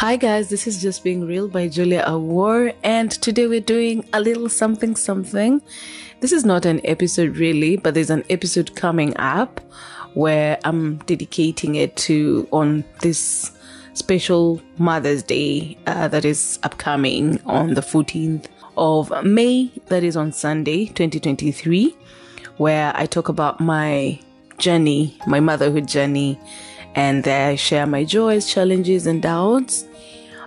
Hi guys, this is Just Being Real by Juliah Awuor, and today we're doing a little something something. This is not an episode really, but there's an episode coming up where I'm dedicating it to on this special Mother's Day uh, that is upcoming on the 14th of May, that is on Sunday, 2023, where I talk about my journey, my motherhood journey, and I share my joys, challenges, and doubts.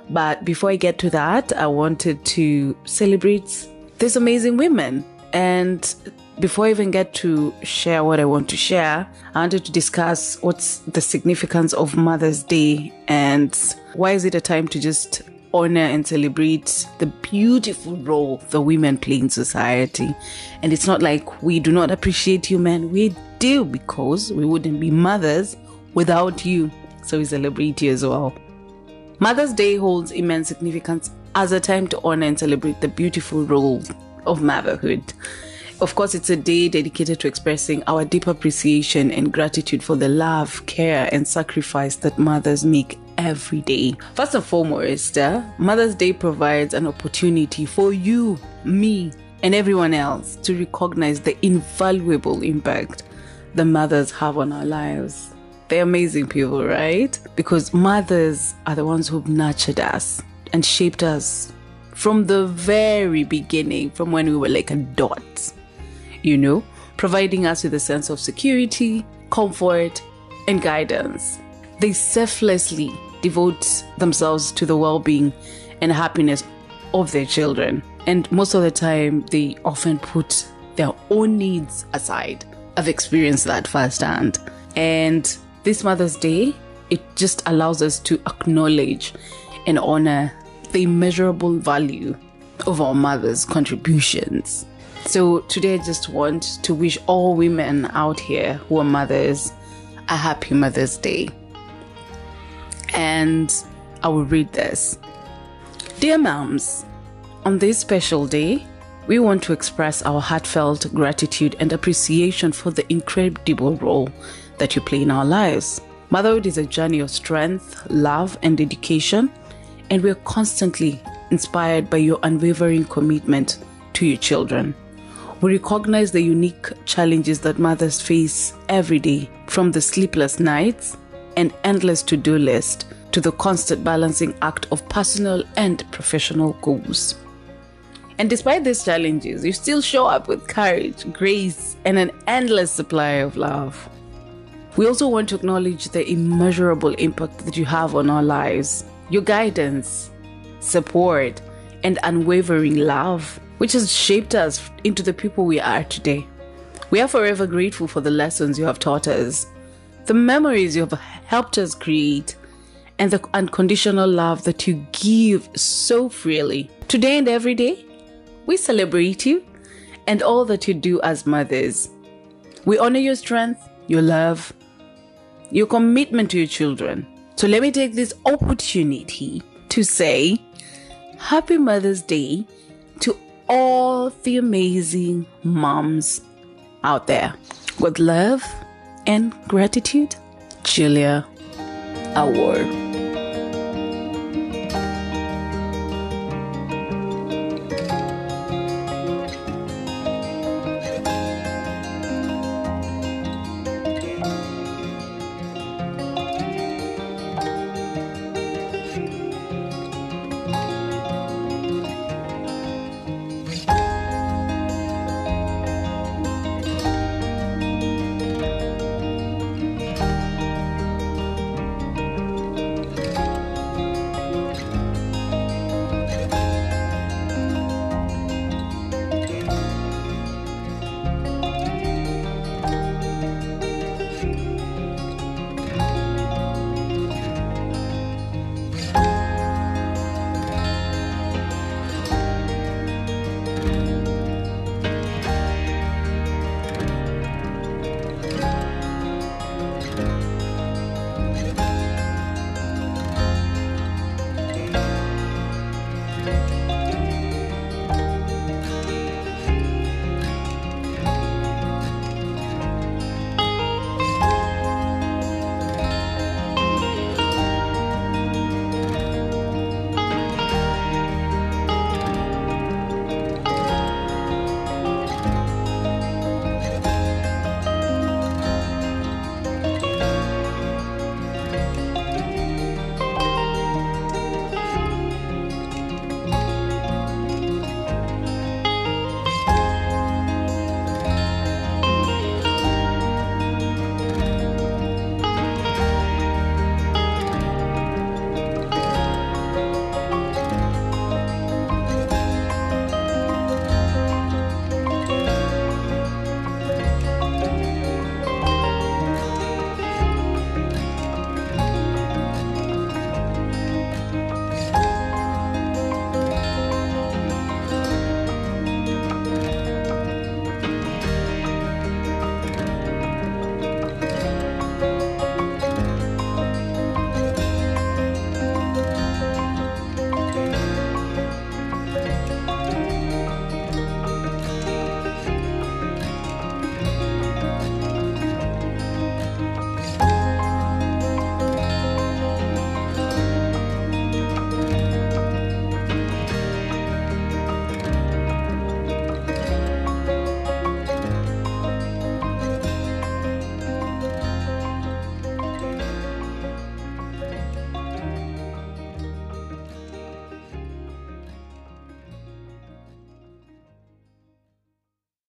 But before I get to that, I wanted to celebrate these amazing women. And before I even get to share what I want to share, I wanted to discuss what's the significance of Mother's Day and why is it a time to just honor and celebrate the beautiful role the women play in society. And it's not like we do not appreciate you men, we do because we wouldn't be mothers without you. So we celebrate you as well. Mother's Day holds immense significance as a time to honor and celebrate the beautiful role of motherhood. Of course, it's a day dedicated to expressing our deep appreciation and gratitude for the love, care, and sacrifice that mothers make every day. First and foremost, uh, Mother's Day provides an opportunity for you, me, and everyone else to recognize the invaluable impact the mothers have on our lives. They're amazing people, right? Because mothers are the ones who've nurtured us and shaped us from the very beginning, from when we were like a dot, you know, providing us with a sense of security, comfort, and guidance. They selflessly devote themselves to the well being and happiness of their children. And most of the time, they often put their own needs aside. I've experienced that firsthand. And this Mother's Day, it just allows us to acknowledge and honor the immeasurable value of our mothers' contributions. So today, I just want to wish all women out here who are mothers a happy Mother's Day. And I will read this. Dear moms, on this special day, we want to express our heartfelt gratitude and appreciation for the incredible role that you play in our lives. Motherhood is a journey of strength, love, and dedication, and we're constantly inspired by your unwavering commitment to your children. We recognize the unique challenges that mothers face every day, from the sleepless nights and endless to do list to the constant balancing act of personal and professional goals. And despite these challenges, you still show up with courage, grace, and an endless supply of love. We also want to acknowledge the immeasurable impact that you have on our lives, your guidance, support, and unwavering love, which has shaped us into the people we are today. We are forever grateful for the lessons you have taught us, the memories you have helped us create, and the unconditional love that you give so freely. Today and every day, we celebrate you and all that you do as mothers. We honor your strength, your love, your commitment to your children. So let me take this opportunity to say Happy Mother's Day to all the amazing moms out there. With love and gratitude, Juliah Awuor.